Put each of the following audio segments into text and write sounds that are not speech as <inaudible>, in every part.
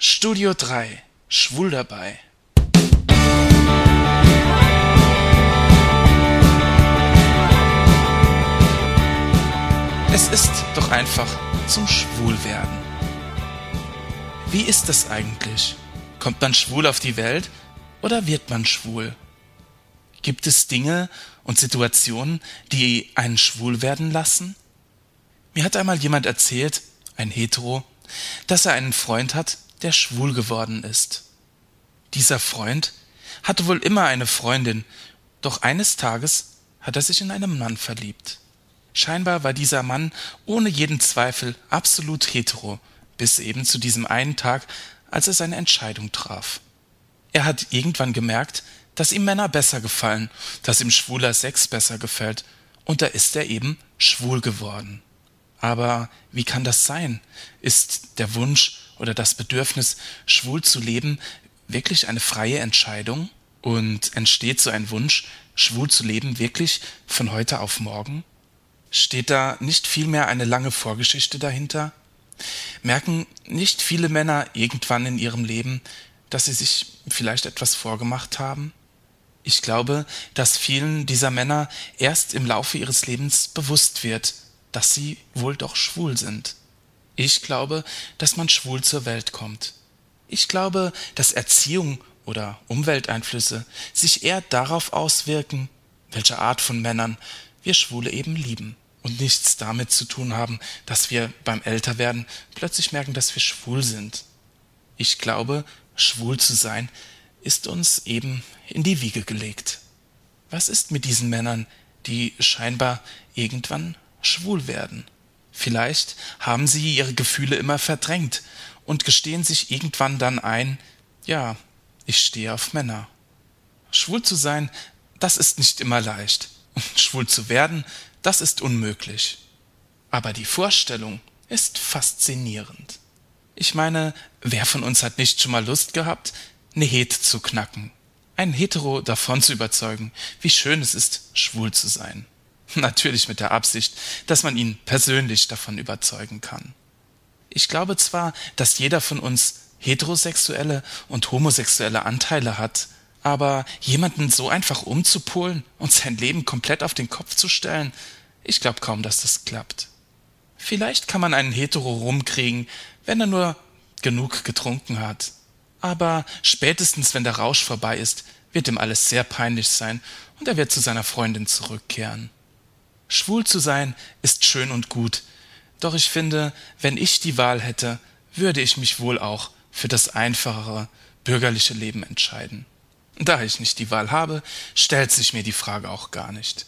Studio 3 Schwul dabei. Es ist doch einfach zum Schwulwerden. Wie ist das eigentlich? Kommt man schwul auf die Welt oder wird man schwul? Gibt es Dinge und Situationen, die einen schwul werden lassen? Mir hat einmal jemand erzählt, ein Hetero, dass er einen Freund hat, der schwul geworden ist. Dieser Freund hatte wohl immer eine Freundin, doch eines Tages hat er sich in einen Mann verliebt. Scheinbar war dieser Mann ohne jeden Zweifel absolut hetero, bis eben zu diesem einen Tag, als er seine Entscheidung traf. Er hat irgendwann gemerkt, dass ihm Männer besser gefallen, dass ihm schwuler Sex besser gefällt, und da ist er eben schwul geworden. Aber wie kann das sein? Ist der Wunsch oder das Bedürfnis, schwul zu leben, wirklich eine freie Entscheidung? Und entsteht so ein Wunsch, schwul zu leben, wirklich von heute auf morgen? Steht da nicht vielmehr eine lange Vorgeschichte dahinter? Merken nicht viele Männer irgendwann in ihrem Leben, dass sie sich vielleicht etwas vorgemacht haben? Ich glaube, dass vielen dieser Männer erst im Laufe ihres Lebens bewusst wird, dass sie wohl doch schwul sind. Ich glaube, dass man schwul zur Welt kommt. Ich glaube, dass Erziehung oder Umwelteinflüsse sich eher darauf auswirken, welche Art von Männern wir Schwule eben lieben und nichts damit zu tun haben, dass wir beim Älterwerden plötzlich merken, dass wir schwul sind. Ich glaube, schwul zu sein ist uns eben in die Wiege gelegt. Was ist mit diesen Männern, die scheinbar irgendwann schwul werden? Vielleicht haben sie ihre Gefühle immer verdrängt und gestehen sich irgendwann dann ein, ja, ich stehe auf Männer. Schwul zu sein, das ist nicht immer leicht. Und schwul zu werden, das ist unmöglich. Aber die Vorstellung ist faszinierend. Ich meine, wer von uns hat nicht schon mal Lust gehabt, eine Hete zu knacken? Ein Hetero davon zu überzeugen, wie schön es ist, schwul zu sein. <laughs> Natürlich mit der Absicht, dass man ihn persönlich davon überzeugen kann. Ich glaube zwar, dass jeder von uns heterosexuelle und homosexuelle Anteile hat, aber jemanden so einfach umzupolen und sein Leben komplett auf den Kopf zu stellen, ich glaube kaum, dass das klappt. Vielleicht kann man einen Hetero rumkriegen, wenn er nur genug getrunken hat. Aber spätestens, wenn der Rausch vorbei ist, wird ihm alles sehr peinlich sein und er wird zu seiner Freundin zurückkehren. Schwul zu sein ist schön und gut, doch ich finde, wenn ich die Wahl hätte, würde ich mich wohl auch für das einfachere, bürgerliche Leben entscheiden. Da ich nicht die Wahl habe, stellt sich mir die Frage auch gar nicht.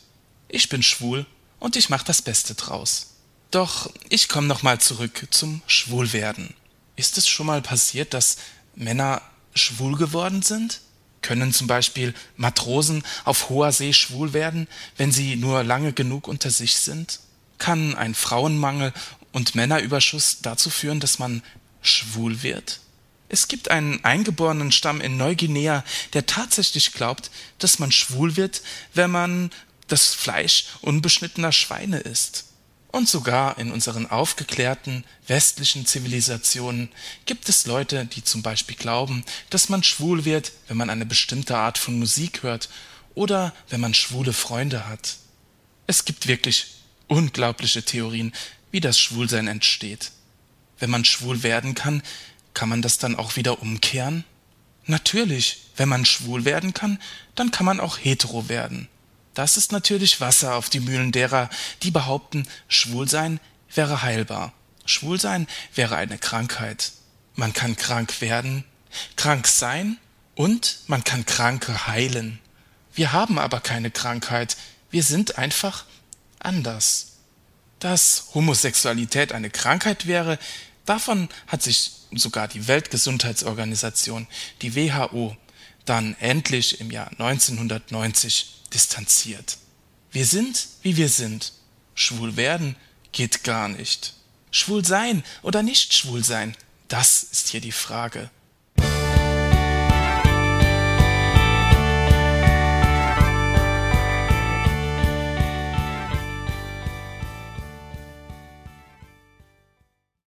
Ich bin schwul und ich mach das Beste draus. Doch ich komme nochmal zurück zum Schwulwerden. Ist es schon mal passiert, dass Männer schwul geworden sind? Können zum Beispiel Matrosen auf hoher See schwul werden, wenn sie nur lange genug unter sich sind? Kann ein Frauenmangel und Männerüberschuss dazu führen, dass man schwul wird? Es gibt einen eingeborenen Stamm in Neuguinea, der tatsächlich glaubt, dass man schwul wird, wenn man das Fleisch unbeschnittener Schweine isst. Und sogar in unseren aufgeklärten westlichen Zivilisationen gibt es Leute, die zum Beispiel glauben, dass man schwul wird, wenn man eine bestimmte Art von Musik hört oder wenn man schwule Freunde hat. Es gibt wirklich unglaubliche Theorien, wie das Schwulsein entsteht. Wenn man schwul werden kann, kann man das dann auch wieder umkehren? Natürlich, wenn man schwul werden kann, dann kann man auch hetero werden. Das ist natürlich Wasser auf die Mühlen derer, die behaupten, Schwulsein wäre heilbar. Schwulsein wäre eine Krankheit. Man kann krank werden, krank sein und man kann Kranke heilen. Wir haben aber keine Krankheit, wir sind einfach anders. Dass Homosexualität eine Krankheit wäre, davon hat sich sogar die Weltgesundheitsorganisation, die WHO, dann endlich im Jahr 1990 distanziert. Wir sind, wie wir sind. Schwul werden geht gar nicht. Schwul sein oder nicht schwul sein, das ist hier die Frage.